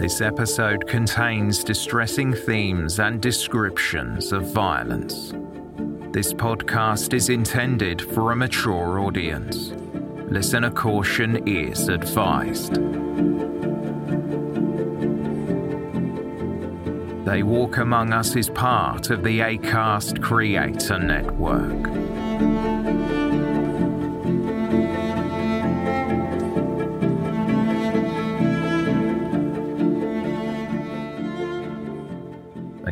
This episode contains distressing themes and descriptions of violence. This podcast is intended for a mature audience. Listener caution is advised. They Walk Among Us is part of the ACAST Creator Network.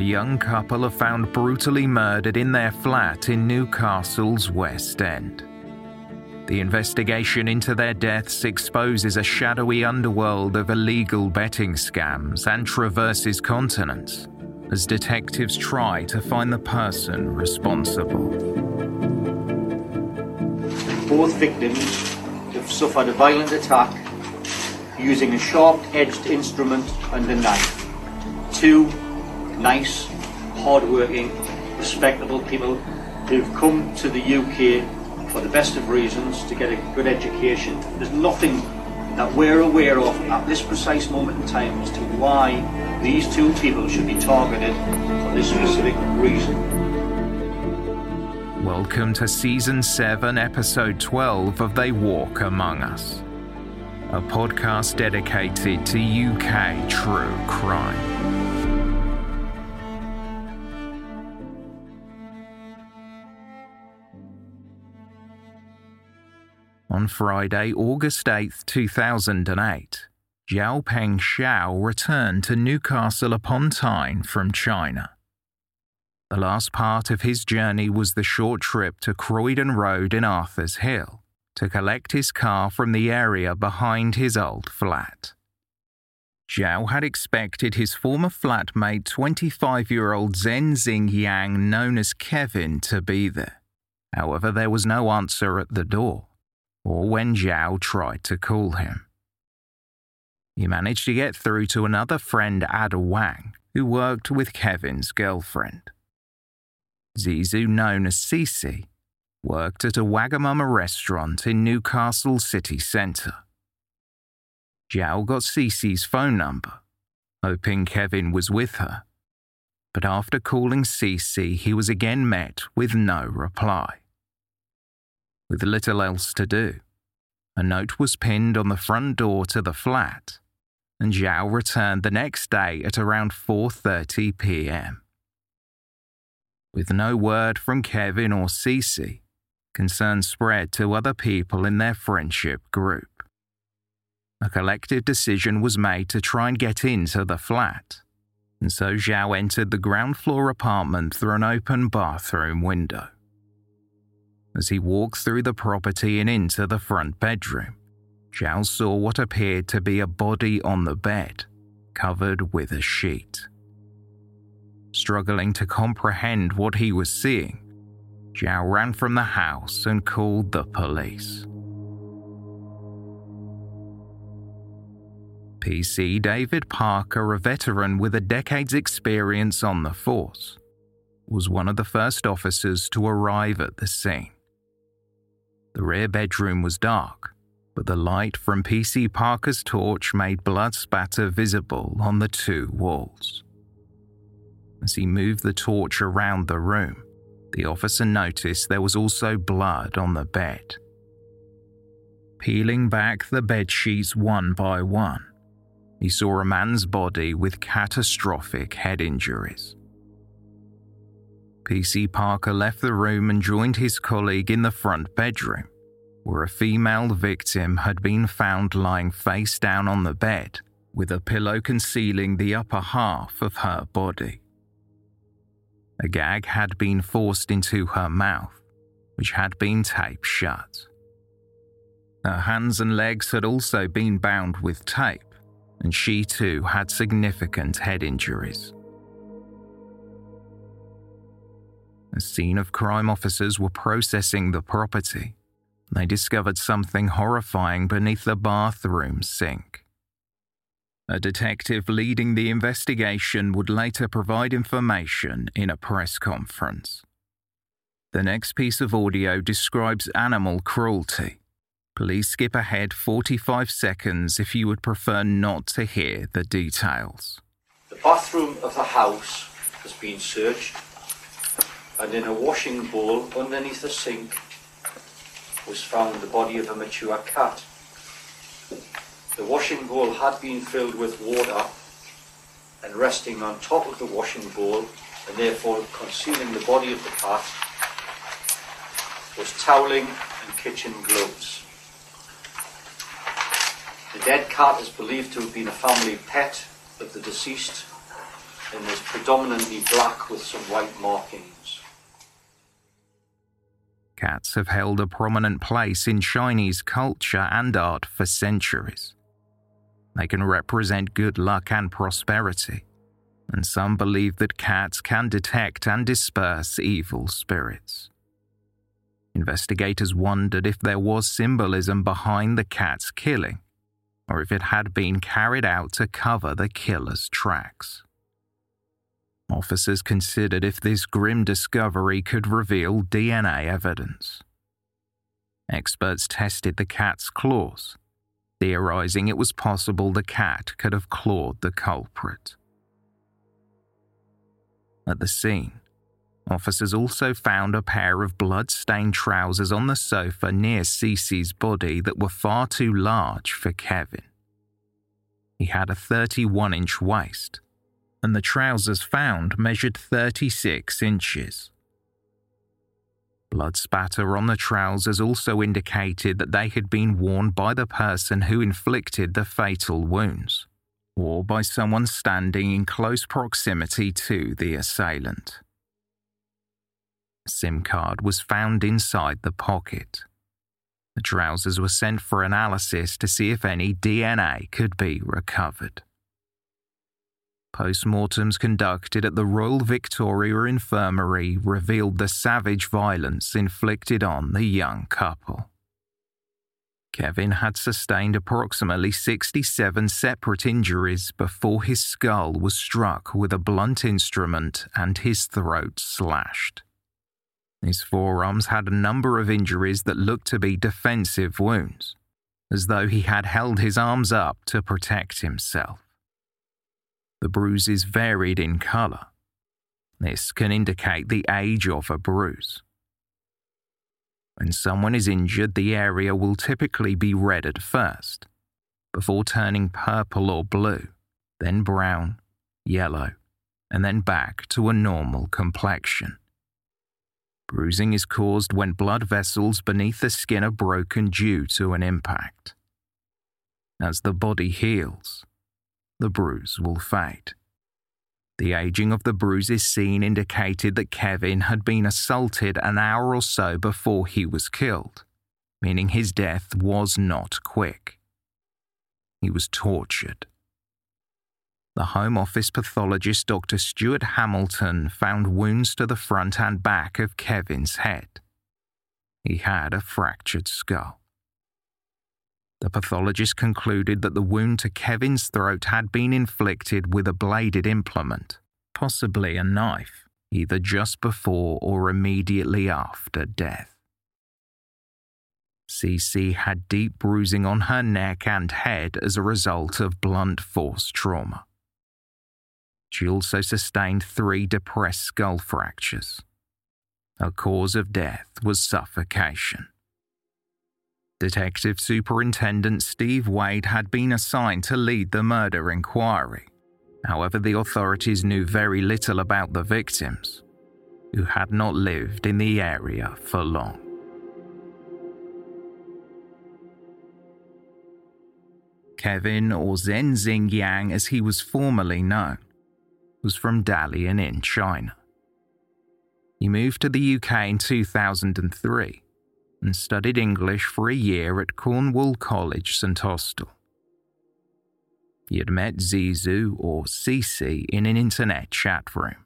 Young couple are found brutally murdered in their flat in Newcastle's West End. The investigation into their deaths exposes a shadowy underworld of illegal betting scams and traverses continents as detectives try to find the person responsible. Both victims have suffered a violent attack using a sharp edged instrument and a knife. Two nice, hard-working, respectable people who've come to the UK for the best of reasons to get a good education. There's nothing that we're aware of at this precise moment in time as to why these two people should be targeted for this specific reason. Welcome to Season 7, Episode 12 of They Walk Among Us, a podcast dedicated to UK true crime. On Friday, August 8, 2008, Jiao Peng Xiao returned to Newcastle upon Tyne from China. The last part of his journey was the short trip to Croydon Road in Arthur's Hill to collect his car from the area behind his old flat. Zhao had expected his former flatmate, 25 year old Zhen Xing Yang, known as Kevin, to be there. However, there was no answer at the door, or when Zhao tried to call him. He managed to get through to another friend, Ada Wang, who worked with Kevin's girlfriend. Zizu, known as Cece, worked at a Wagamama restaurant in Newcastle city centre. Zhao got Cece's phone number, hoping Kevin was with her. But after calling Cece, he was again met with no reply. With little else to do, a note was pinned on the front door to the flat, and Zhao returned the next day at around 4:30 p.m. With no word from Kevin or Cece, concern spread to other people in their friendship group. A collective decision was made to try and get into the flat, and so Zhao entered the ground floor apartment through an open bathroom window. As he walked through the property and into the front bedroom, Zhao saw what appeared to be a body on the bed, covered with a sheet. Struggling to comprehend what he was seeing, Zhao ran from the house and called the police. PC David Parker, a veteran with a decade's experience on the force, was one of the first officers to arrive at the scene. The rear bedroom was dark, but the light from PC Parker's torch made blood spatter visible on the two walls. As he moved the torch around the room, the officer noticed there was also blood on the bed. Peeling back the bed sheets one by one, he saw a man's body with catastrophic head injuries. PC Parker left the room and joined his colleague in the front bedroom, where a female victim had been found lying face down on the bed, with a pillow concealing the upper half of her body. A gag had been forced into her mouth, which had been taped shut. Her hands and legs had also been bound with tape, and she too had significant head injuries. Scene of crime officers were processing the property. They discovered something horrifying beneath the bathroom sink. A detective leading the investigation would later provide information in a press conference. The next piece of audio describes animal cruelty Please skip ahead 45 seconds if you would prefer not to hear the details. The bathroom of the house has been searched, and in a washing bowl underneath the sink was found the body of a mature cat. The washing bowl had been filled with water, and resting on top of the washing bowl, and therefore concealing the body of the cat, was toweling and kitchen gloves. The dead cat is believed to have been a family pet of the deceased and is predominantly black with some white markings. Cats have held a prominent place in Chinese culture and art for centuries. They can represent good luck and prosperity, and some believe that cats can detect and disperse evil spirits. Investigators wondered if there was symbolism behind the cat's killing or if it had been carried out to cover the killer's tracks. Officers considered if this grim discovery could reveal DNA evidence. Experts tested the cat's claws, theorizing it was possible the cat could have clawed the culprit. At the scene, officers also found a pair of blood-stained trousers on the sofa near Cece's body that were far too large for Kevin. He had a 31 inch waist, and the trousers found measured 36 inches. Blood spatter on the trousers also indicated that they had been worn by the person who inflicted the fatal wounds, or by someone standing in close proximity to the assailant. SIM card was found inside the pocket. The trousers were sent for analysis to see if any DNA could be recovered. Postmortems conducted at the Royal Victoria Infirmary revealed the savage violence inflicted on the young couple. Kevin had sustained approximately 67 separate injuries before his skull was struck with a blunt instrument and his throat slashed. His forearms had a number of injuries that looked to be defensive wounds, as though he had held his arms up to protect himself. The bruises varied in colour. This can indicate the age of a bruise. When someone is injured, the area will typically be red at first, before turning purple or blue, then brown, yellow, and then back to a normal complexion. Bruising is caused when blood vessels beneath the skin are broken due to an impact. As the body heals, the bruise will fade. The aging of the bruises seen indicated that Kevin had been assaulted an hour or so before he was killed, meaning his death was not quick. He was tortured. the Home Office pathologist Dr. Stuart Hamilton found wounds to the front and back of Kevin's head. He had a fractured skull. The pathologist concluded that the wound to Kevin's throat had been inflicted with a bladed implement, possibly a knife, either just before or immediately after death. Cece had deep bruising on her neck and head as a result of blunt force trauma. She also sustained three depressed skull fractures. Her cause of death was suffocation. Detective Superintendent Steve Wade had been assigned to lead the murder inquiry. However, the authorities knew very little about the victims, who had not lived in the area for long. Kevin, or Zhen Yang as he was formerly known, was from Dalian in China. He moved to the UK in 2003 and studied English for a year at Cornwall College, St Austell. He had met Zizu or Cece in an internet chat room.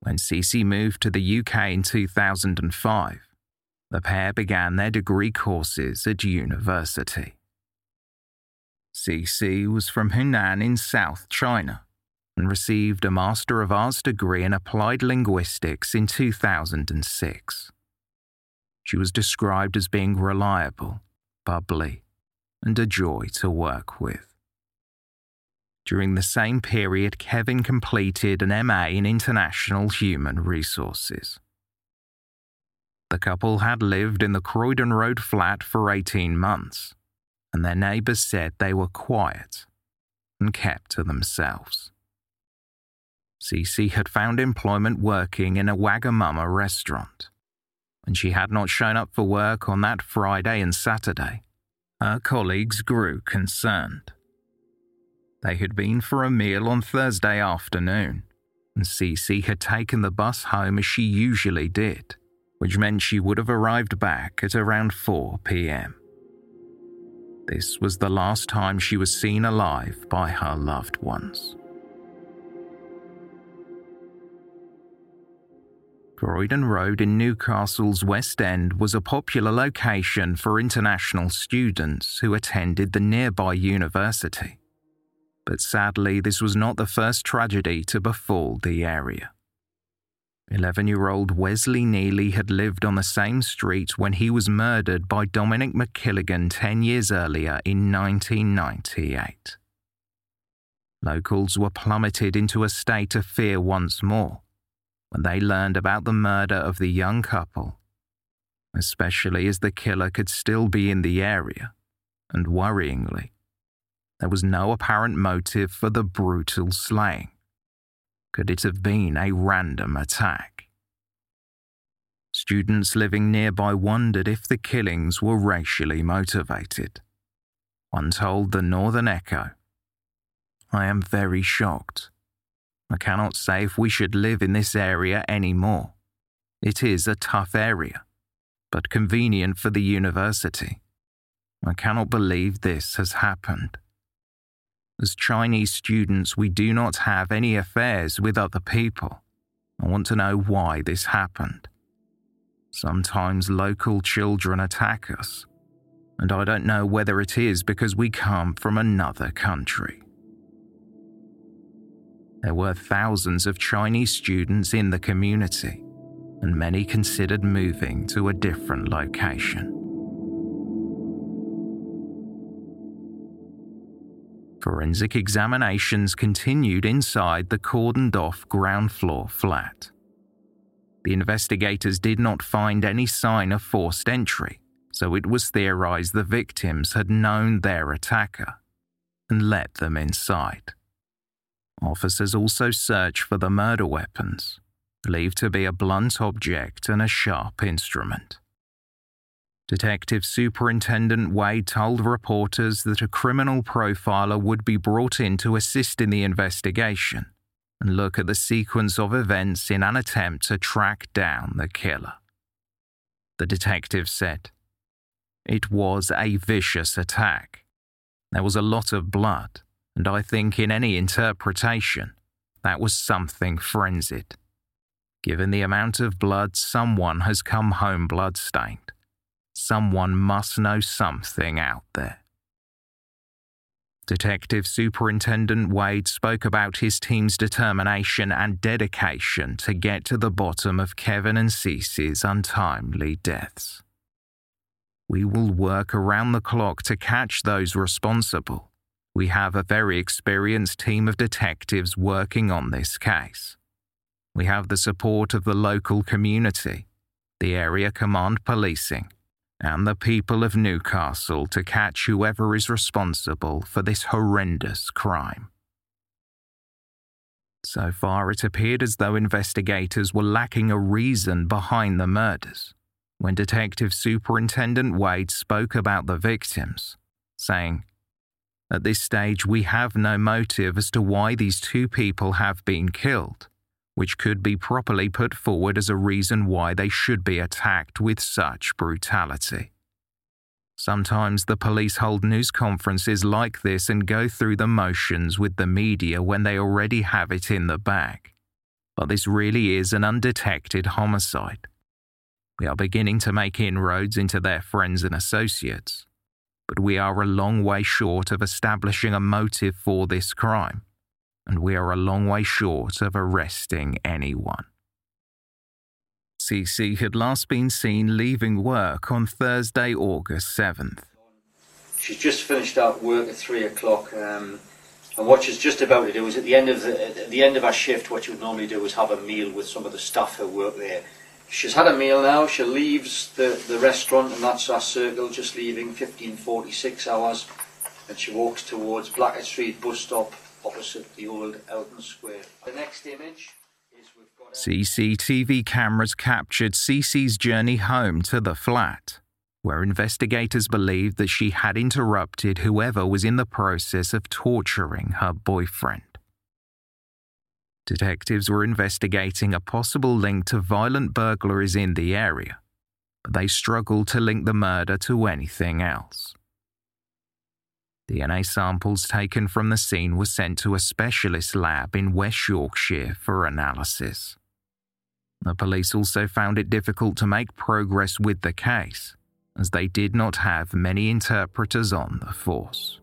When Cece moved to the UK in 2005, the pair began their degree courses at university. Cece was from Hunan in South China and received a Master of Arts degree in Applied Linguistics in 2006. She was described as being reliable, bubbly, and a joy to work with. During the same period, Kevin completed an MA in International Human Resources. The couple had lived in the Croydon Road flat for 18 months, and their neighbours said they were quiet and kept to themselves. Cece had found employment working in a Wagamama restaurant, and she had not shown up for work on that Friday and Saturday. Her colleagues grew concerned. They had been for a meal on Thursday afternoon, and Cece had taken the bus home as she usually did, which meant she would have arrived back at around 4 pm. This was the last time she was seen alive by her loved ones. Croydon Road in Newcastle's West End was a popular location for international students who attended the nearby university. But sadly, this was not the first tragedy to befall the area. 11 year old Wesley Neailey had lived on the same street when he was murdered by Dominic McKilligan 10 years earlier in 1998. Locals were plummeted into a state of fear once more when they learned about the murder of the young couple, especially as the killer could still be in the area, and worryingly, there was no apparent motive for the brutal slaying. Could it have been a random attack? Students living nearby wondered if the killings were racially motivated. One told the Northern Echo, I am very shocked. I cannot say if we should live in this area anymore. It is a tough area, but convenient for the university. I cannot believe this has happened. As Chinese students, we do not have any affairs with other people. I want to know why this happened. Sometimes local children attack us, and I don't know whether it is because we come from another country. There were thousands of Chinese students in the community, and many considered moving to a different location. Forensic examinations continued inside the cordoned off ground floor flat. The investigators did not find any sign of forced entry, so it was theorized the victims had known their attacker and let them inside. Officers also search for the murder weapons, believed to be a blunt object and a sharp instrument. Detective Superintendent Wade told reporters that a criminal profiler would be brought in to assist in the investigation and look at the sequence of events in an attempt to track down the killer. The detective said, It was a vicious attack. There was a lot of blood, And I think, in any interpretation, that was something frenzied. Given the amount of blood, someone has come home bloodstained. Someone must know something out there. Detective Superintendent Wade spoke about his team's determination and dedication to get to the bottom of Kevin and Cece's untimely deaths. We will work around the clock to catch those responsible. We have a very experienced team of detectives working on this case. We have the support of the local community, the area command policing, and the people of Newcastle to catch whoever is responsible for this horrendous crime. So far, it appeared as though investigators were lacking a reason behind the murders when Detective Superintendent Wade spoke about the victims, saying, At this stage, we have no motive as to why these two people have been killed which could be properly put forward as a reason why they should be attacked with such brutality. Sometimes the police hold news conferences like this and go through the motions with the media when they already have it in the bag. But this really is an undetected homicide. We are beginning to make inroads into their friends and associates, but we are a long way short of establishing a motive for this crime and we are a long way short of arresting anyone. Cece had last been seen leaving work on Thursday, August 7th. She's just finished out work at three o'clock, um, and what she's just about to do is at the end of the, at the end of our shift, what she would normally do is have a meal with some of the staff who work there. She's had a meal now. She leaves the, the restaurant, and that's our circle, just leaving 1546 hours, and she walks towards Blackett Street bus stop opposite the old Eldon Square. The next image is we've got. CCTV cameras captured Cece's journey home to the flat, where investigators believed that she had interrupted whoever was in the process of torturing her boyfriend. Detectives were investigating a possible link to violent burglaries in the area, but they struggled to link the murder to anything else. DNA samples taken from the scene were sent to a specialist lab in West Yorkshire for analysis. The police also found it difficult to make progress with the case, as they did not have many interpreters on the force.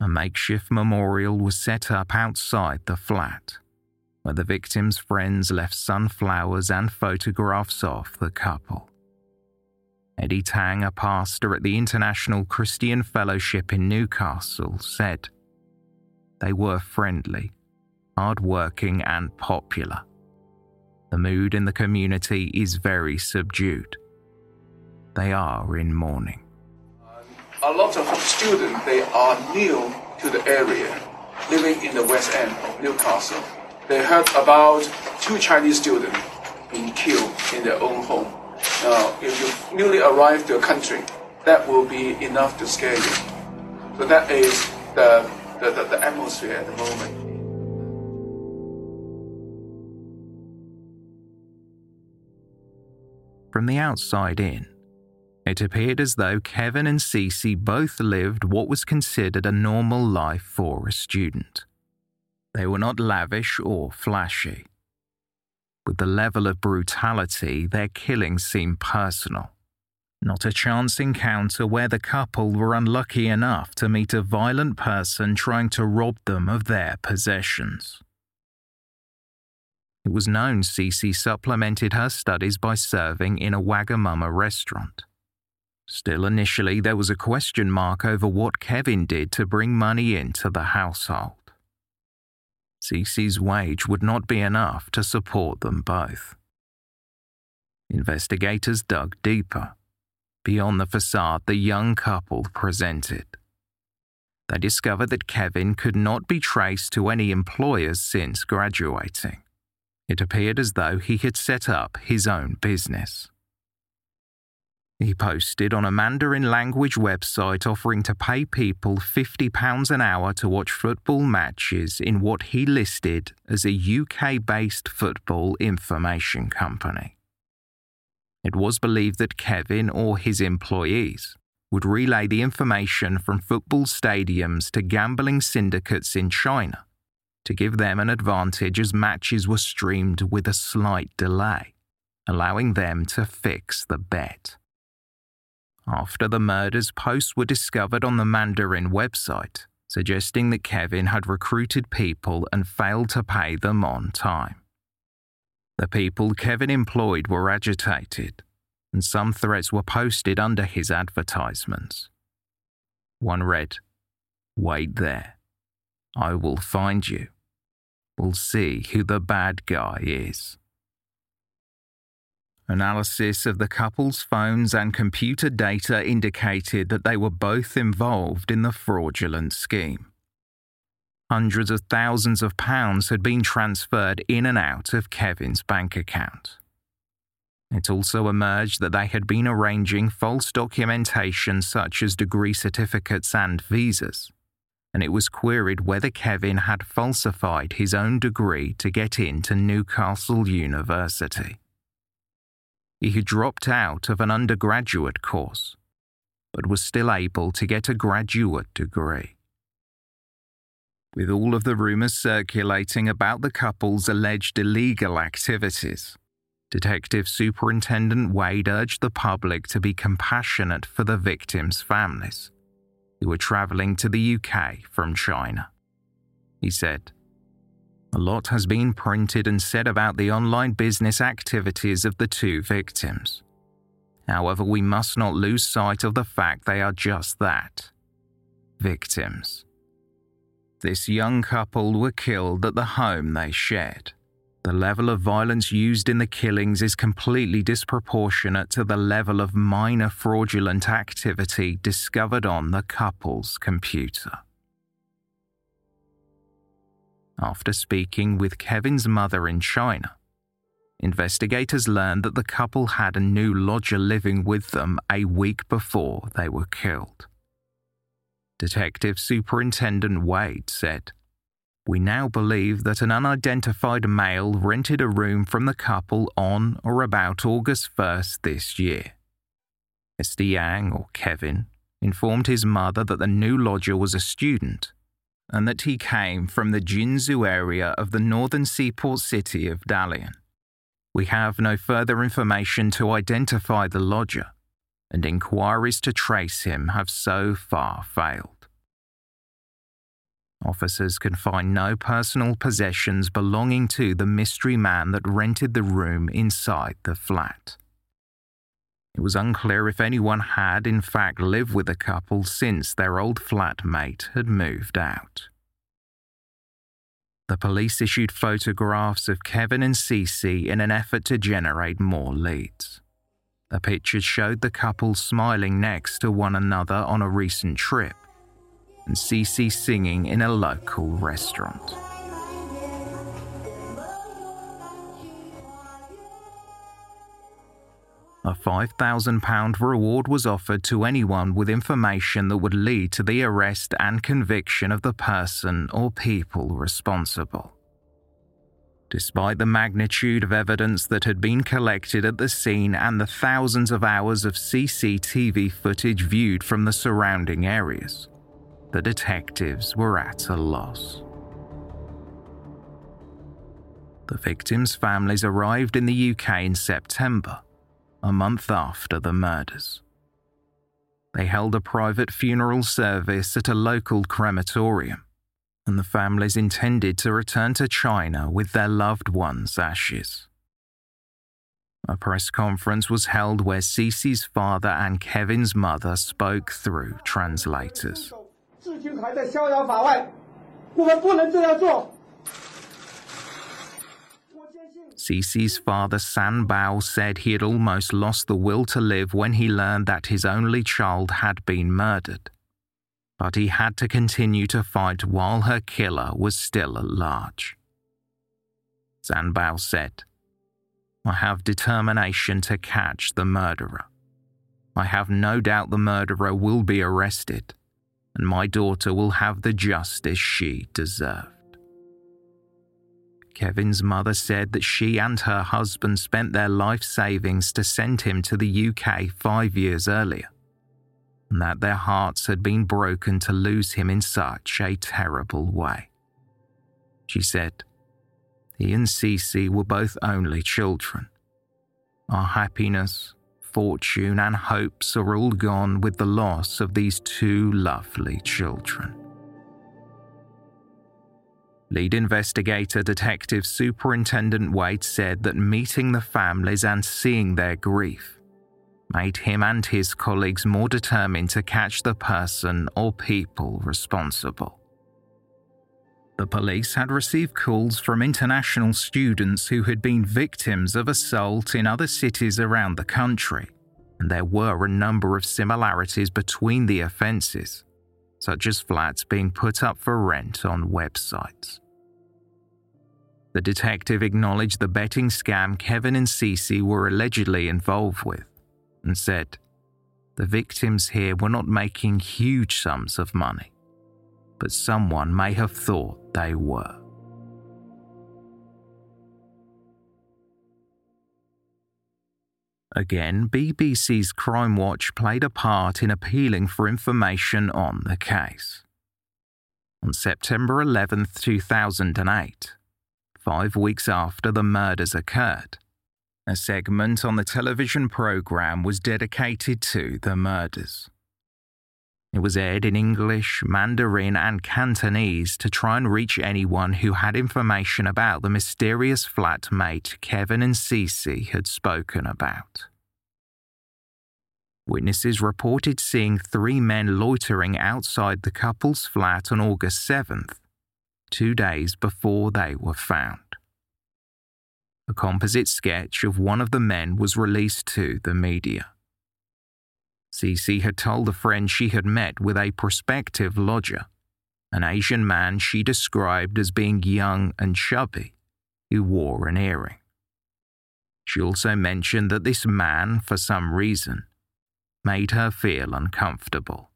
A makeshift memorial was set up outside the flat, where the victim's friends left sunflowers and photographs of the couple. Eddie Tang, a pastor at the International Christian Fellowship in Newcastle, said, They were friendly, hard-working, and popular. The mood in the community is very subdued. They are in mourning. A lot of students, they are new to the area, living in the west end of Newcastle. They heard about two Chinese students being killed in their own home now, if you newly arrived to a country, that will be enough to scare you. So that is the, the, the, the atmosphere at the moment. From the outside in, it appeared as though Kevin and Cece both lived what was considered a normal life for a student. They were not lavish or flashy. With the level of brutality, their killings seemed personal. Not a chance encounter where the couple were unlucky enough to meet a violent person trying to rob them of their possessions. It was known Cece supplemented her studies by serving in a Wagamama restaurant. Still, initially, there was a question mark over what Kevin did to bring money into the household. Cece's wage would not be enough to support them both. Investigators dug deeper, beyond the facade the young couple presented. They discovered that Kevin could not be traced to any employers since graduating. It appeared as though he had set up his own business. He posted on a Mandarin language website offering to pay people £50 an hour to watch football matches in what he listed as a UK based football information company. It was believed that Kevin or his employees would relay the information from football stadiums to gambling syndicates in China to give them an advantage as matches were streamed with a slight delay, allowing them to fix the bet. After the murders, posts were discovered on the Mandarin website suggesting that Kevin had recruited people and failed to pay them on time. The people Kevin employed were agitated, and some threats were posted under his advertisements. One read, Wait there. I will find you. We'll see who the bad guy is. Analysis of the couple's phones and computer data indicated that they were both involved in the fraudulent scheme. Hundreds of thousands of pounds had been transferred in and out of Kevin's bank account. It also emerged that they had been arranging false documentation such as degree certificates and visas, and it was queried whether Kevin had falsified his own degree to get into Newcastle University. He had dropped out of an undergraduate course, but was still able to get a graduate degree. With all of the rumours circulating about the couple's alleged illegal activities, Detective Superintendent Wade urged the public to be compassionate for the victims' families, who were travelling to the UK from China. He said, a lot has been printed and said about the online business activities of the two victims. However, we must not lose sight of the fact they are just that victims. This young couple were killed at the home they shared. The level of violence used in the killings is completely disproportionate to the level of minor fraudulent activity discovered on the couple's computer. After speaking with Kevin's mother in China, investigators learned that the couple had a new lodger living with them a week before they were killed. Detective Superintendent Wade said, We now believe that an unidentified male rented a room from the couple on or about August 1st this year. Mr. Yang, or Kevin, informed his mother that the new lodger was a student and that he came from the Jinzhou area of the northern seaport city of Dalian. We have no further information to identify the lodger, and inquiries to trace him have so far failed. Officers can find no personal possessions belonging to the mystery man that rented the room inside the flat. It was unclear if anyone had, in fact, lived with the couple since their old flatmate had moved out. The police issued photographs of Kevin and Cece in an effort to generate more leads. The pictures showed the couple smiling next to one another on a recent trip, and Cece singing in a local restaurant. A £5,000 reward was offered to anyone with information that would lead to the arrest and conviction of the person or people responsible. Despite the magnitude of evidence that had been collected at the scene and the thousands of hours of CCTV footage viewed from the surrounding areas, the detectives were at a loss. The victims' families arrived in the UK in September a month after the murders. They held a private funeral service at a local crematorium, and the families intended to return to China with their loved ones' ashes. A press conference was held where Cece's father and Kevin's mother spoke through translators. Cece's father San Bao said he had almost lost the will to live when he learned that his only child had been murdered. But he had to continue to fight while her killer was still at large. San Bao said, I have determination to catch the murderer. I have no doubt the murderer will be arrested, and my daughter will have the justice she deserves. Kevin's mother said that she and her husband spent their life savings to send him to the UK five years earlier. and that their hearts had been broken to lose him in such a terrible way. She said, He and Cece were both only children. Our happiness, fortune, and hopes are all gone with the loss of these two lovely children. Lead investigator Detective Superintendent Wade said that meeting the families and seeing their grief made him and his colleagues more determined to catch the person or people responsible. The police had received calls from international students who had been victims of assault in other cities around the country, and there were a number of similarities between the offences such as flats being put up for rent on websites. The detective acknowledged the betting scam Kevin and Cece were allegedly involved with and said, The victims here were not making huge sums of money, but someone may have thought they were. Again, BBC's Crimewatch played a part in appealing for information on the case. On September 11, 2008, five weeks after the murders occurred, a segment on the television program was dedicated to the murders. It was aired in English, Mandarin, and Cantonese to try and reach anyone who had information about the mysterious flatmate Kevin and Cece had spoken about. Witnesses reported seeing three men loitering outside the couple's flat on August 7th, two days before they were found. A composite sketch of one of the men was released to the media. Cece had told a friend she had met with a prospective lodger, an Asian man she described as being young and chubby, who wore an earring. She also mentioned that this man, for some reason, made her feel uncomfortable.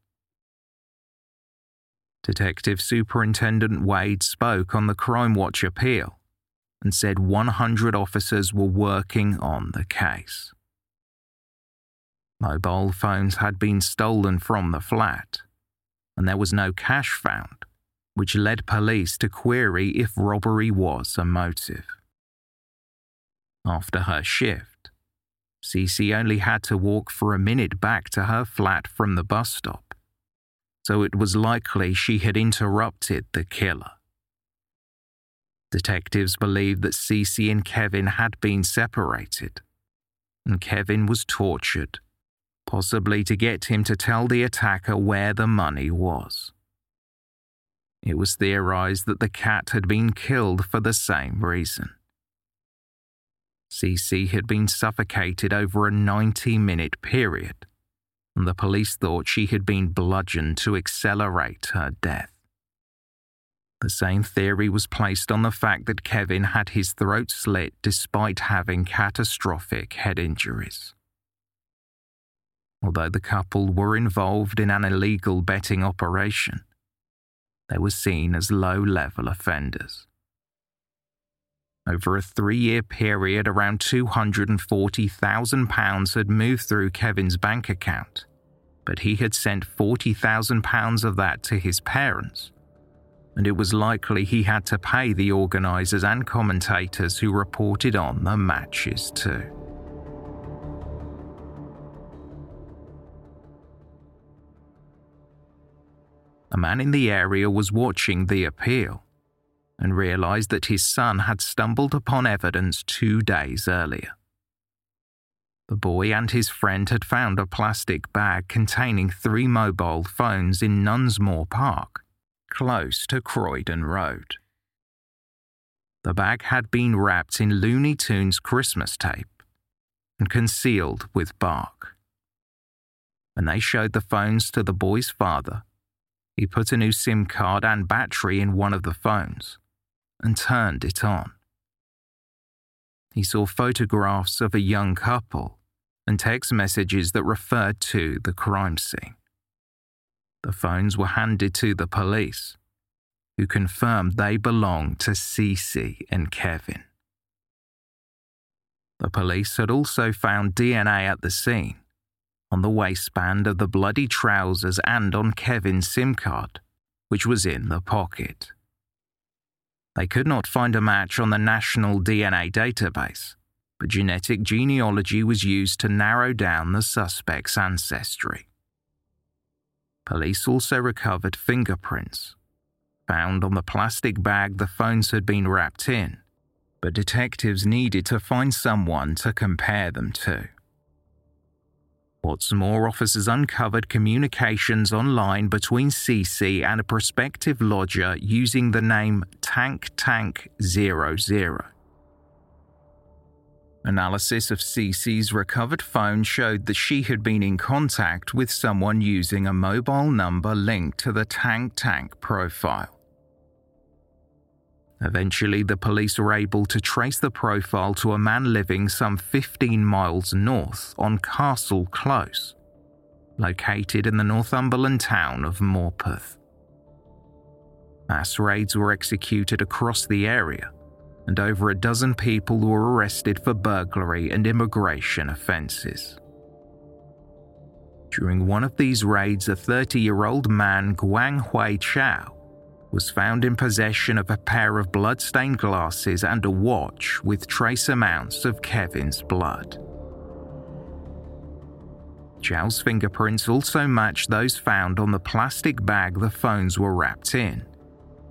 Detective Superintendent Wade spoke on the Crimewatch appeal and said 100 officers were working on the case. Mobile phones had been stolen from the flat, and there was no cash found, which led police to query if robbery was a motive. After her shift, Cece only had to walk for a minute back to her flat from the bus stop, so it was likely she had interrupted the killer. Detectives believed that Cece and Kevin had been separated, and Kevin was tortured, possibly to get him to tell the attacker where the money was. It was theorized that the cat had been killed for the same reason. Cece had been suffocated over a 90 minute period, and the police thought she had been bludgeoned to accelerate her death. The same theory was placed on the fact that Kevin had his throat slit despite having catastrophic head injuries. Although the couple were involved in an illegal betting operation, they were seen as low level offenders. Over a three year period, around £240,000 had moved through Kevin's bank account, but he had sent £40,000 of that to his parents, and it was likely he had to pay the organisers and commentators who reported on the matches too. A man in the area was watching the appeal and realized that his son had stumbled upon evidence two days earlier. The boy and his friend had found a plastic bag containing three mobile phones in Nunsmoor Park, close to Croydon Road. The bag had been wrapped in Looney Tunes Christmas tape and concealed with bark. When they showed the phones to the boy's father, he put a new SIM card and battery in one of the phones and turned it on. He saw photographs of a young couple and text messages that referred to the crime scene. The phones were handed to the police, who confirmed they belonged to Cece and Kevin. The police had also found DNA at the scene on the waistband of the bloody trousers and on Kevin's SIM card, which was in the pocket. They could not find a match on the national DNA database, but genetic genealogy was used to narrow down the suspect's ancestry. Police also recovered fingerprints, found on the plastic bag the phones had been wrapped in, but detectives needed to find someone to compare them to. What's more, officers uncovered communications online between CC and a prospective lodger using the name Tank Tank 00. Analysis of CC's recovered phone showed that she had been in contact with someone using a mobile number linked to the Tank Tank profile. Eventually, the police were able to trace the profile to a man living some 15 miles north on Castle Close, located in the Northumberland town of Morpeth. Mass raids were executed across the area, and over a dozen people were arrested for burglary and immigration offences. During one of these raids, a 30 year old man, Guang Hui Chao, was found in possession of a pair of blood-stained glasses and a watch with trace amounts of Kevin's blood. Chao's fingerprints also matched those found on the plastic bag the phones were wrapped in,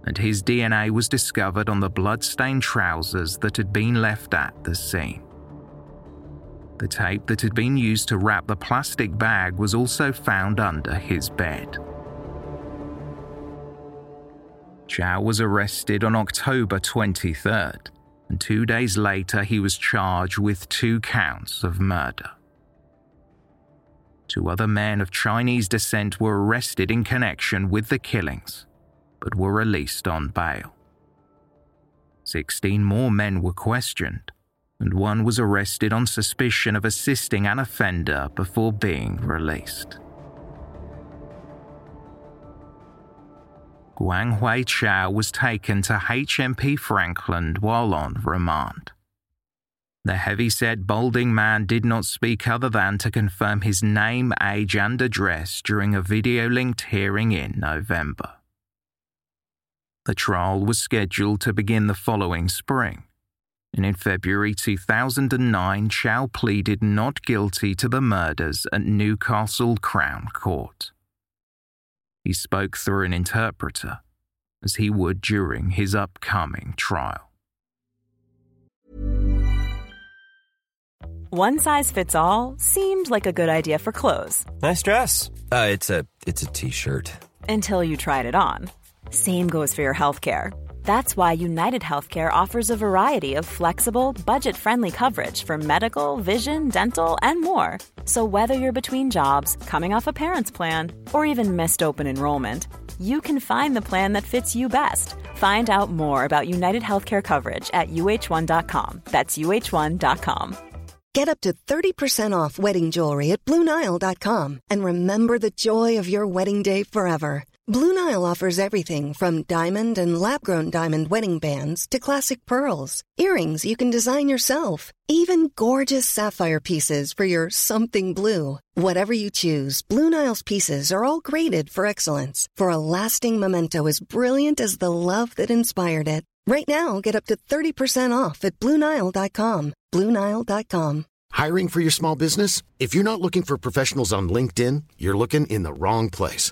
and his DNA was discovered on the blood-stained trousers that had been left at the scene. The tape that had been used to wrap the plastic bag was also found under his bed. Chao was arrested on October 23rd, and two days later he was charged with two counts of murder. Two other men of Chinese descent were arrested in connection with the killings, but were released on bail. Sixteen more men were questioned, and one was arrested on suspicion of assisting an offender before being released. Guang Hui Chao was taken to HMP Frankland while on remand. The heavy-set, balding man did not speak other than to confirm his name, age, and address during a video-linked hearing in November. The trial was scheduled to begin the following spring, and in February 2009, Chao pleaded not guilty to the murders at Newcastle Crown Court. He spoke through an interpreter, as he would during his upcoming trial. One size fits all seemed like a good idea for clothes. Nice dress. Uh, it's a it's a t-shirt. Until you tried it on. Same goes for your healthcare. That's why United Healthcare offers a variety of flexible, budget friendly coverage for medical, vision, dental, and more. So, whether you're between jobs, coming off a parent's plan, or even missed open enrollment, you can find the plan that fits you best. Find out more about United Healthcare coverage at uh1.com. That's uh1.com. Get up to 30% off wedding jewelry at Bluenile.com and remember the joy of your wedding day forever. Blue Nile offers everything from diamond and lab grown diamond wedding bands to classic pearls, earrings you can design yourself, even gorgeous sapphire pieces for your something blue. Whatever you choose, Blue Nile's pieces are all graded for excellence for a lasting memento as brilliant as the love that inspired it. Right now, get up to 30% off at BlueNile.com. BlueNile.com. Hiring for your small business? If you're not looking for professionals on LinkedIn, you're looking in the wrong place.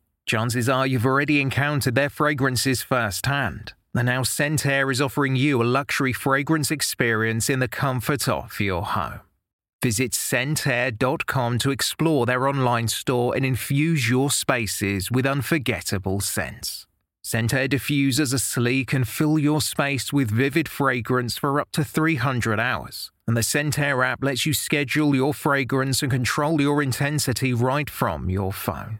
Chances are you've already encountered their fragrances firsthand. And now Scent Air is offering you a luxury fragrance experience in the comfort of your home. Visit scentair.com to explore their online store and infuse your spaces with unforgettable scents. Scent Air diffusers are sleek and fill your space with vivid fragrance for up to 300 hours. And the Scent Air app lets you schedule your fragrance and control your intensity right from your phone.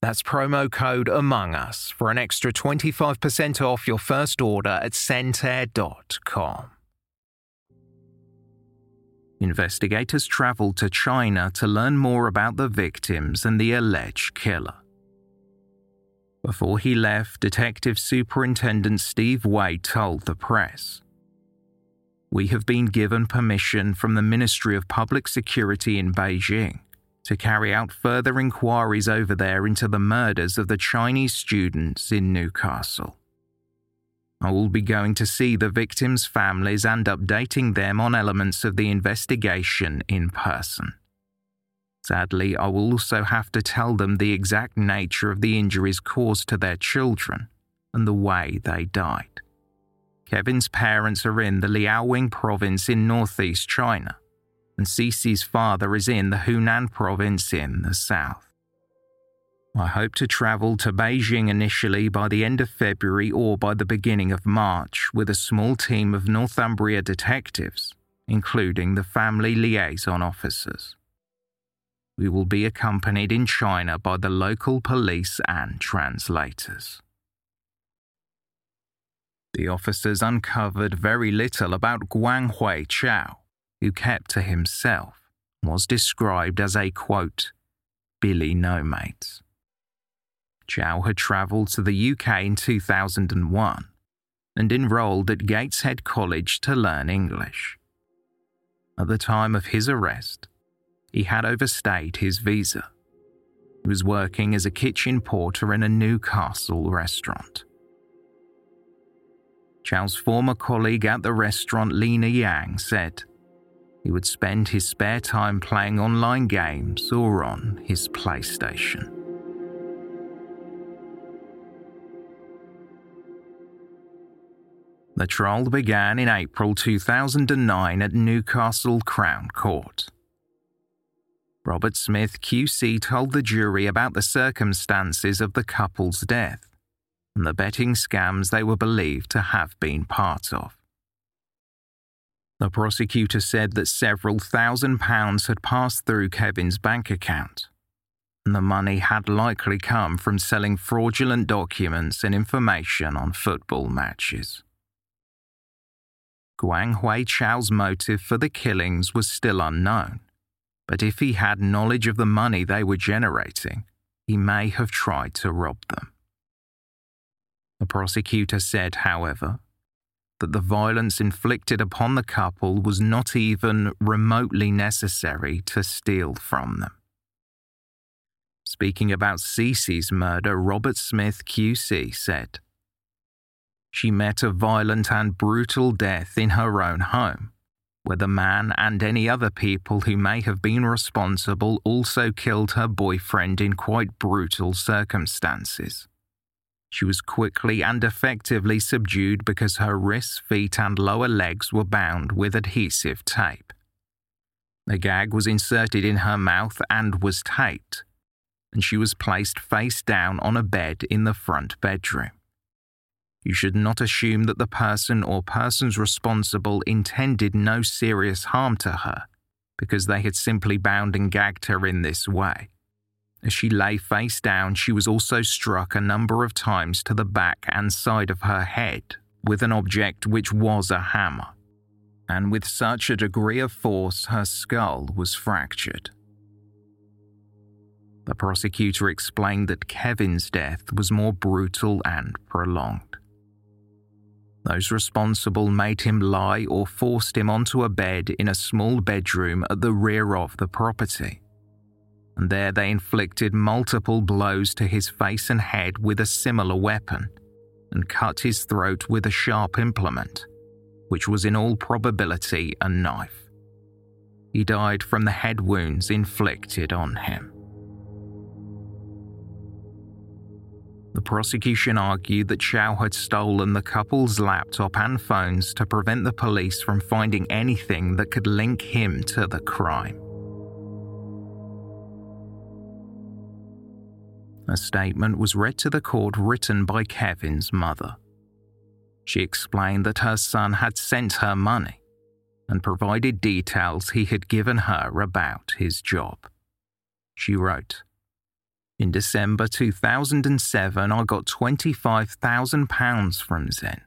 That's promo code Among Us for an extra 25% off your first order at scentair.com. Investigators traveled to China to learn more about the victims and the alleged killer. Before he left, Detective Superintendent Steve Wade told the press We have been given permission from the Ministry of Public Security in Beijing to carry out further inquiries over there into the murders of the Chinese students in Newcastle. I will be going to see the victims' families and updating them on elements of the investigation in person. Sadly, I will also have to tell them the exact nature of the injuries caused to their children and the way they died. Kevin's parents are in the Liaoning province in northeast China, and Cece's father is in the Hunan province in the south. I hope to travel to Beijing initially by the end of February or by the beginning of March with a small team of Northumbria detectives, including the family liaison officers. We will be accompanied in China by the local police and translators. The officers uncovered very little about Guang Hui Chao, who kept to himself, was described as a quote, Billy No. Chow had travelled to the UK in 2001 and enrolled at Gateshead College to learn English. At the time of his arrest, he had overstayed his visa. He was working as a kitchen porter in a Newcastle restaurant. Chow's former colleague at the restaurant, Lena Yang, said he would spend his spare time playing online games or on his PlayStation. The trial began in April 2009 at Newcastle Crown Court. Robert Smith QC told the jury about the circumstances of the couple's death and the betting scams they were believed to have been part of. The prosecutor said that several thousand pounds had passed through Kevin's bank account, and the money had likely come from selling fraudulent documents and information on football matches. Guang Hui Chao's motive for the killings was still unknown, but if he had knowledge of the money they were generating, he may have tried to rob them. The prosecutor said, however, that the violence inflicted upon the couple was not even remotely necessary to steal from them. Speaking about Cece's murder, Robert Smith QC said, she met a violent and brutal death in her own home, where the man and any other people who may have been responsible also killed her boyfriend in quite brutal circumstances. She was quickly and effectively subdued because her wrists, feet, and lower legs were bound with adhesive tape. A gag was inserted in her mouth and was taped, and she was placed face down on a bed in the front bedroom. You should not assume that the person or persons responsible intended no serious harm to her, because they had simply bound and gagged her in this way. As she lay face down, she was also struck a number of times to the back and side of her head with an object which was a hammer, and with such a degree of force her skull was fractured. The prosecutor explained that Kevin's death was more brutal and prolonged. Those responsible made him lie or forced him onto a bed in a small bedroom at the rear of the property. And there they inflicted multiple blows to his face and head with a similar weapon and cut his throat with a sharp implement, which was in all probability a knife. He died from the head wounds inflicted on him. The prosecution argued that Chow had stolen the couple's laptop and phones to prevent the police from finding anything that could link him to the crime. A statement was read to the court written by Kevin's mother. She explained that her son had sent her money and provided details he had given her about his job. She wrote, in December 2007, I got £25,000 from Zhen.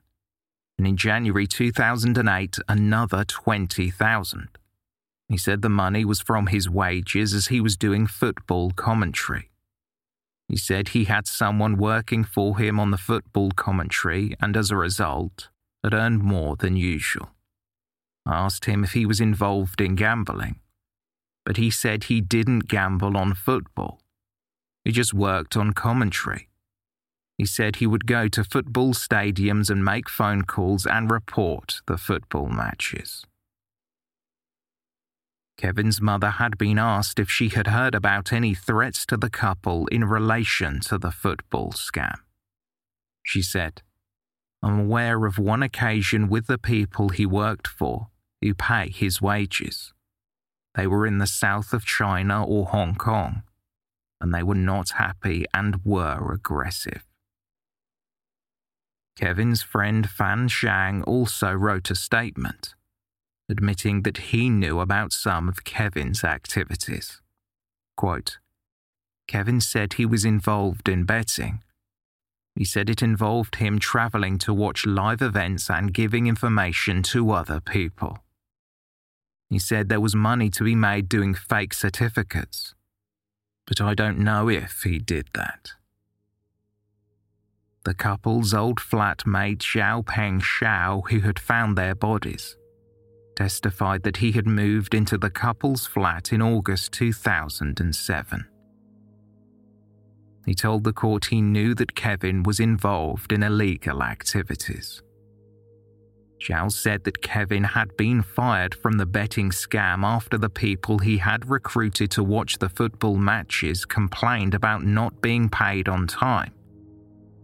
And in January 2008, another 20,000. He said the money was from his wages as he was doing football commentary. He said he had someone working for him on the football commentary and as a result, had earned more than usual. I asked him if he was involved in gambling, but he said he didn't gamble on football. He just worked on commentary. He said he would go to football stadiums and make phone calls and report the football matches. Kevin's mother had been asked if she had heard about any threats to the couple in relation to the football scam. She said, I'm aware of one occasion with the people he worked for who pay his wages. They were in the south of China or Hong Kong and they were not happy and were aggressive. Kevin's friend Fan Shang also wrote a statement, admitting that he knew about some of Kevin's activities. Quote, Kevin said he was involved in betting. He said it involved him traveling to watch live events and giving information to other people. He said there was money to be made doing fake certificates but I don't know if he did that. The couple's old flatmate Xiao Peng Xiao, who had found their bodies, testified that he had moved into the couple's flat in August 2007. He told the court he knew that Kevin was involved in illegal activities. Xiao said that Kevin had been fired from the betting scam after the people he had recruited to watch the football matches complained about not being paid on time,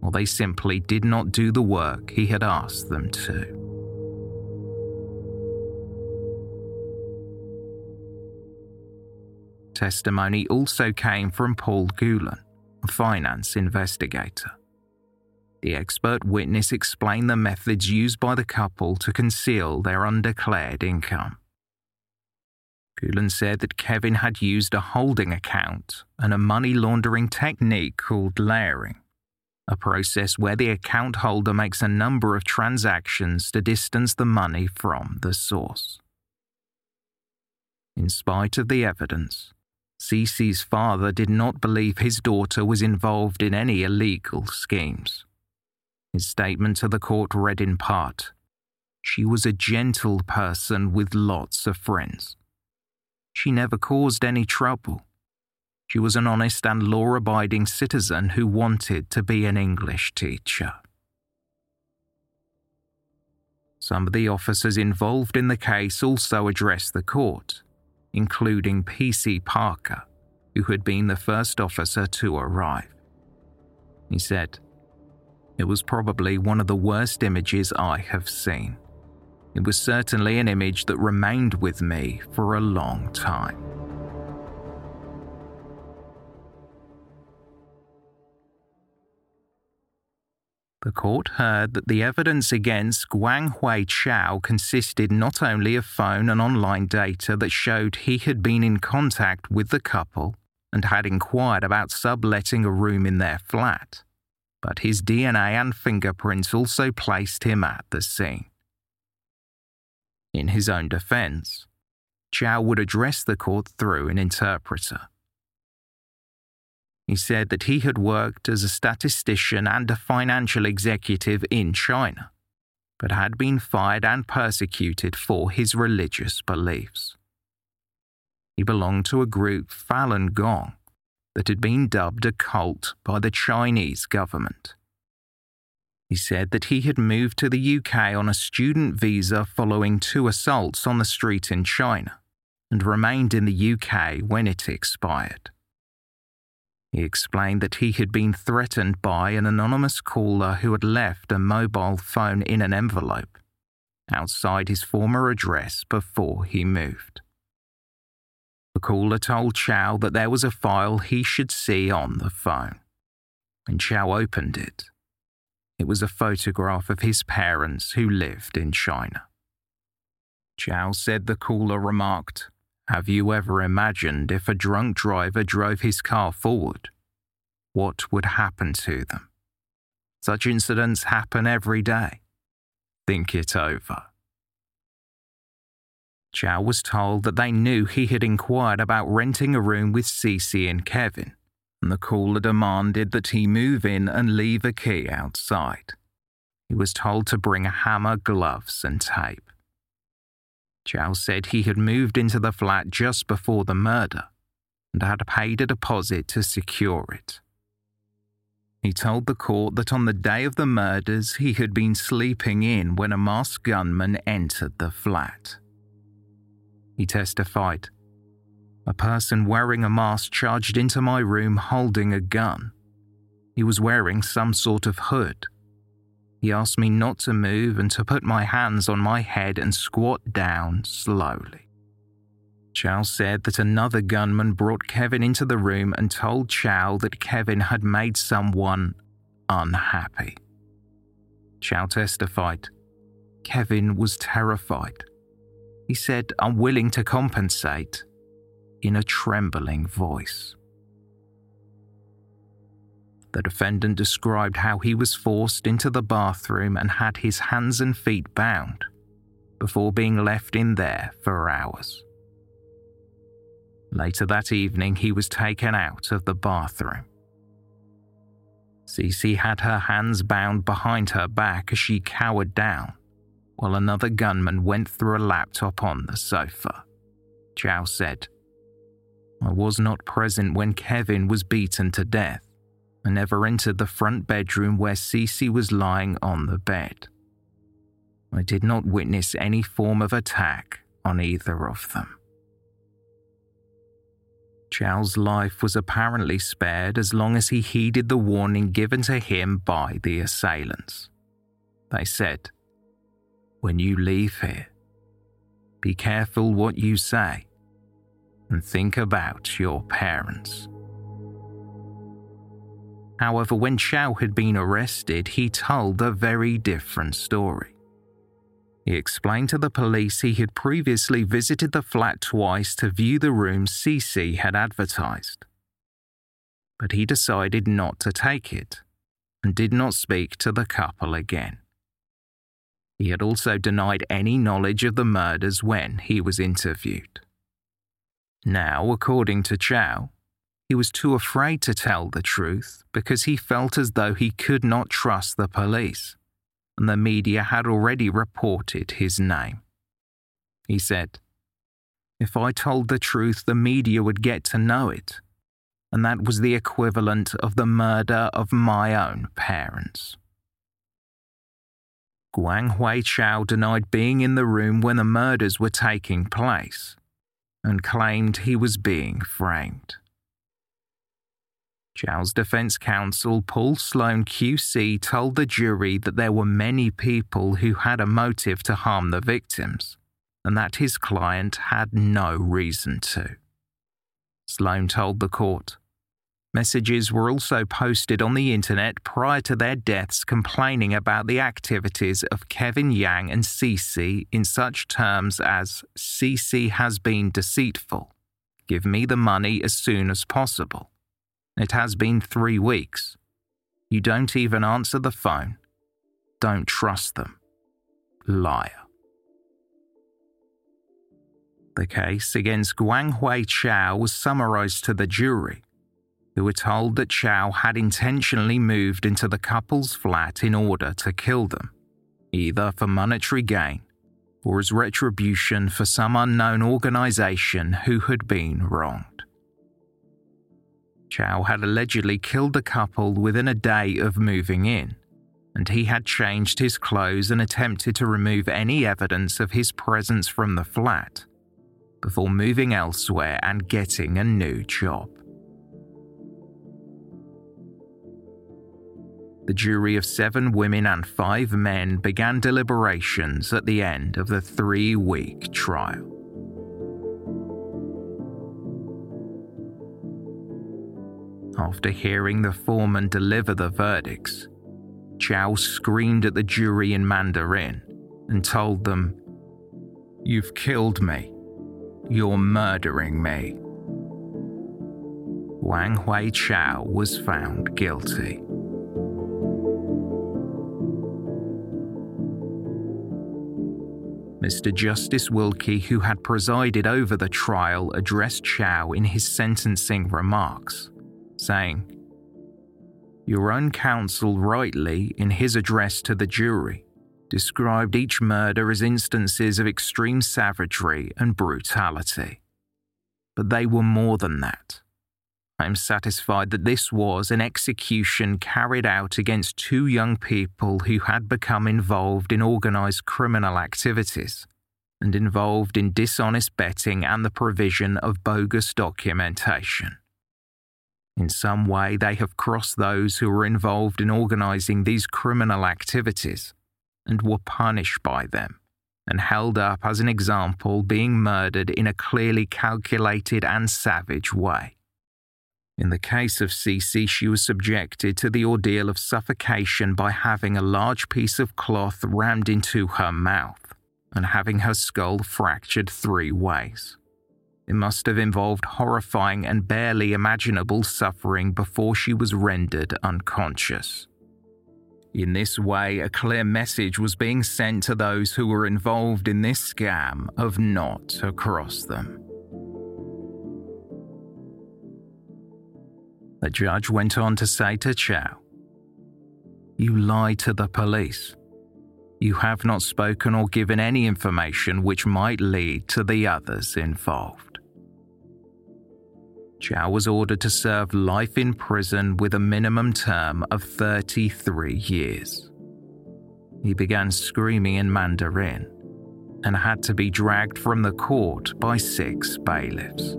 or they simply did not do the work he had asked them to. Testimony also came from Paul Gulen, a finance investigator. The expert witness explained the methods used by the couple to conceal their undeclared income. Gulen said that Kevin had used a holding account and a money laundering technique called layering, a process where the account holder makes a number of transactions to distance the money from the source. In spite of the evidence, Cece's father did not believe his daughter was involved in any illegal schemes. His statement to the court read in part She was a gentle person with lots of friends. She never caused any trouble. She was an honest and law abiding citizen who wanted to be an English teacher. Some of the officers involved in the case also addressed the court, including P.C. Parker, who had been the first officer to arrive. He said, it was probably one of the worst images I have seen. It was certainly an image that remained with me for a long time. The court heard that the evidence against Guang Hui Chao consisted not only of phone and online data that showed he had been in contact with the couple and had inquired about subletting a room in their flat, but his DNA and fingerprints also placed him at the scene. In his own defense, Chow would address the court through an interpreter. He said that he had worked as a statistician and a financial executive in China, but had been fired and persecuted for his religious beliefs. He belonged to a group, Falun Gong, that had been dubbed a cult by the Chinese government. He said that he had moved to the UK on a student visa following two assaults on the street in China and remained in the UK when it expired. He explained that he had been threatened by an anonymous caller who had left a mobile phone in an envelope outside his former address before he moved. The caller told Chow that there was a file he should see on the phone. and Chow opened it, it was a photograph of his parents who lived in China. Chow said the caller remarked, Have you ever imagined if a drunk driver drove his car forward? What would happen to them? Such incidents happen every day. Think it over. Chow was told that they knew he had inquired about renting a room with Cece and Kevin, and the caller demanded that he move in and leave a key outside. He was told to bring a hammer, gloves, and tape. Chow said he had moved into the flat just before the murder and had paid a deposit to secure it. He told the court that on the day of the murders he had been sleeping in when a masked gunman entered the flat. He testified. A person wearing a mask charged into my room holding a gun. He was wearing some sort of hood. He asked me not to move and to put my hands on my head and squat down slowly. Chow said that another gunman brought Kevin into the room and told Chow that Kevin had made someone unhappy. Chow testified. Kevin was terrified. He said, unwilling to compensate, in a trembling voice. The defendant described how he was forced into the bathroom and had his hands and feet bound before being left in there for hours. Later that evening, he was taken out of the bathroom. Cece had her hands bound behind her back as she cowered down while another gunman went through a laptop on the sofa. Chow said, I was not present when Kevin was beaten to death. I never entered the front bedroom where Cece was lying on the bed. I did not witness any form of attack on either of them. Chow's life was apparently spared as long as he heeded the warning given to him by the assailants. They said, when you leave here. Be careful what you say and think about your parents. However, when Chow had been arrested, he told a very different story. He explained to the police he had previously visited the flat twice to view the room Cece had advertised. But he decided not to take it and did not speak to the couple again. He had also denied any knowledge of the murders when he was interviewed. Now, according to Chow, he was too afraid to tell the truth because he felt as though he could not trust the police, and the media had already reported his name. He said, If I told the truth, the media would get to know it, and that was the equivalent of the murder of my own parents. Guang Hui Chow denied being in the room when the murders were taking place and claimed he was being framed. Chow's defense counsel, Paul Sloan QC, told the jury that there were many people who had a motive to harm the victims and that his client had no reason to. Sloan told the court Messages were also posted on the internet prior to their deaths complaining about the activities of Kevin Yang and Cece in such terms as Cece has been deceitful. Give me the money as soon as possible. It has been three weeks. You don't even answer the phone. Don't trust them. Liar. The case against Guang Hui Chow was summarized to the jury who were told that Chow had intentionally moved into the couple's flat in order to kill them, either for monetary gain or as retribution for some unknown organization who had been wronged. Chow had allegedly killed the couple within a day of moving in, and he had changed his clothes and attempted to remove any evidence of his presence from the flat before moving elsewhere and getting a new job. The jury of seven women and five men began deliberations at the end of the three week trial. After hearing the foreman deliver the verdicts, Chow screamed at the jury in Mandarin and told them, You've killed me. You're murdering me. Guang Hui Chow was found guilty. Mr. Justice Wilkie, who had presided over the trial, addressed Chow in his sentencing remarks, saying, Your own counsel rightly, in his address to the jury, described each murder as instances of extreme savagery and brutality. But they were more than that. I am satisfied that this was an execution carried out against two young people who had become involved in organized criminal activities and involved in dishonest betting and the provision of bogus documentation. In some way, they have crossed those who were involved in organizing these criminal activities and were punished by them and held up as an example being murdered in a clearly calculated and savage way. In the case of Cece, she was subjected to the ordeal of suffocation by having a large piece of cloth rammed into her mouth and having her skull fractured three ways. It must have involved horrifying and barely imaginable suffering before she was rendered unconscious. In this way, a clear message was being sent to those who were involved in this scam of not to cross them. The judge went on to say to Chow, You lie to the police. You have not spoken or given any information which might lead to the others involved. Chow was ordered to serve life in prison with a minimum term of 33 years. He began screaming in Mandarin and had to be dragged from the court by six bailiffs.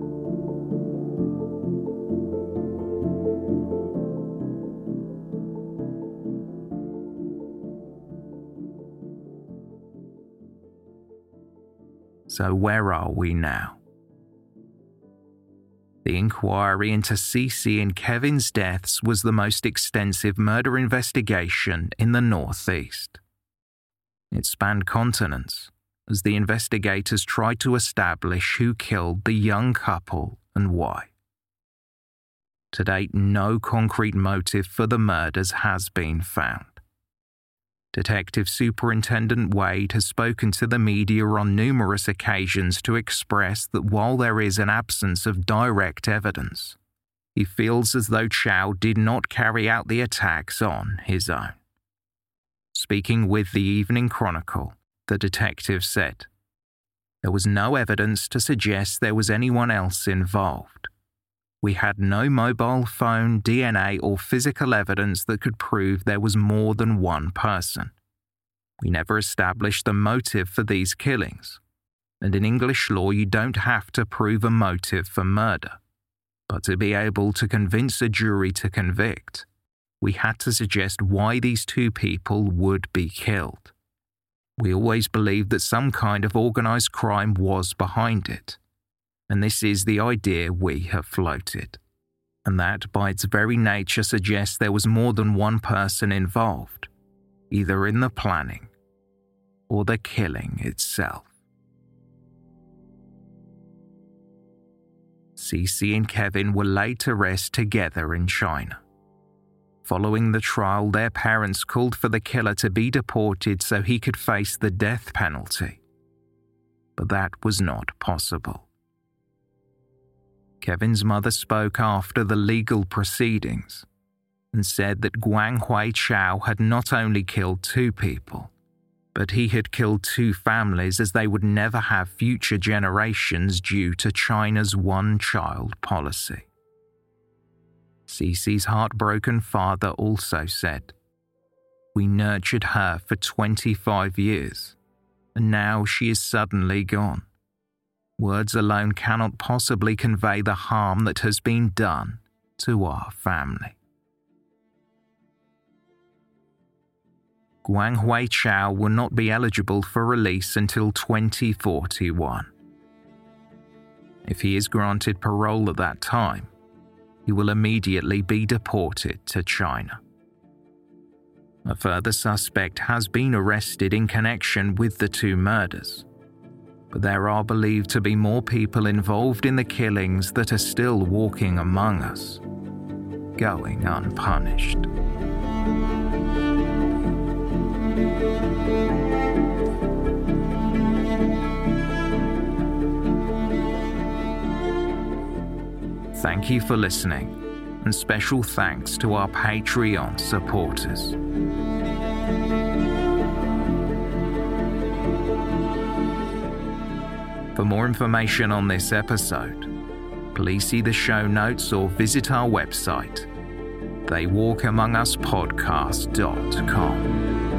So, where are we now? The inquiry into Cece and Kevin's deaths was the most extensive murder investigation in the Northeast. It spanned continents as the investigators tried to establish who killed the young couple and why. To date, no concrete motive for the murders has been found. Detective Superintendent Wade has spoken to the media on numerous occasions to express that while there is an absence of direct evidence, he feels as though Chow did not carry out the attacks on his own. Speaking with the Evening Chronicle, the detective said, There was no evidence to suggest there was anyone else involved. We had no mobile phone, DNA, or physical evidence that could prove there was more than one person. We never established the motive for these killings. And in English law, you don't have to prove a motive for murder. But to be able to convince a jury to convict, we had to suggest why these two people would be killed. We always believed that some kind of organized crime was behind it and this is the idea we have floated. And that, by its very nature, suggests there was more than one person involved, either in the planning or the killing itself. Cece and Kevin were laid to rest together in China. Following the trial, their parents called for the killer to be deported so he could face the death penalty. But that was not possible. Kevin's mother spoke after the legal proceedings and said that Guang Hui Chow had not only killed two people, but he had killed two families as they would never have future generations due to China's one child policy. Cece's heartbroken father also said, We nurtured her for 25 years, and now she is suddenly gone. Words alone cannot possibly convey the harm that has been done to our family. Guang Hui Chao will not be eligible for release until 2041. If he is granted parole at that time, he will immediately be deported to China. A further suspect has been arrested in connection with the two murders, but there are believed to be more people involved in the killings that are still walking among us, going unpunished. Thank you for listening, and special thanks to our Patreon supporters. For more information on this episode, please see the show notes or visit our website, theywalkamonguspodcast.com.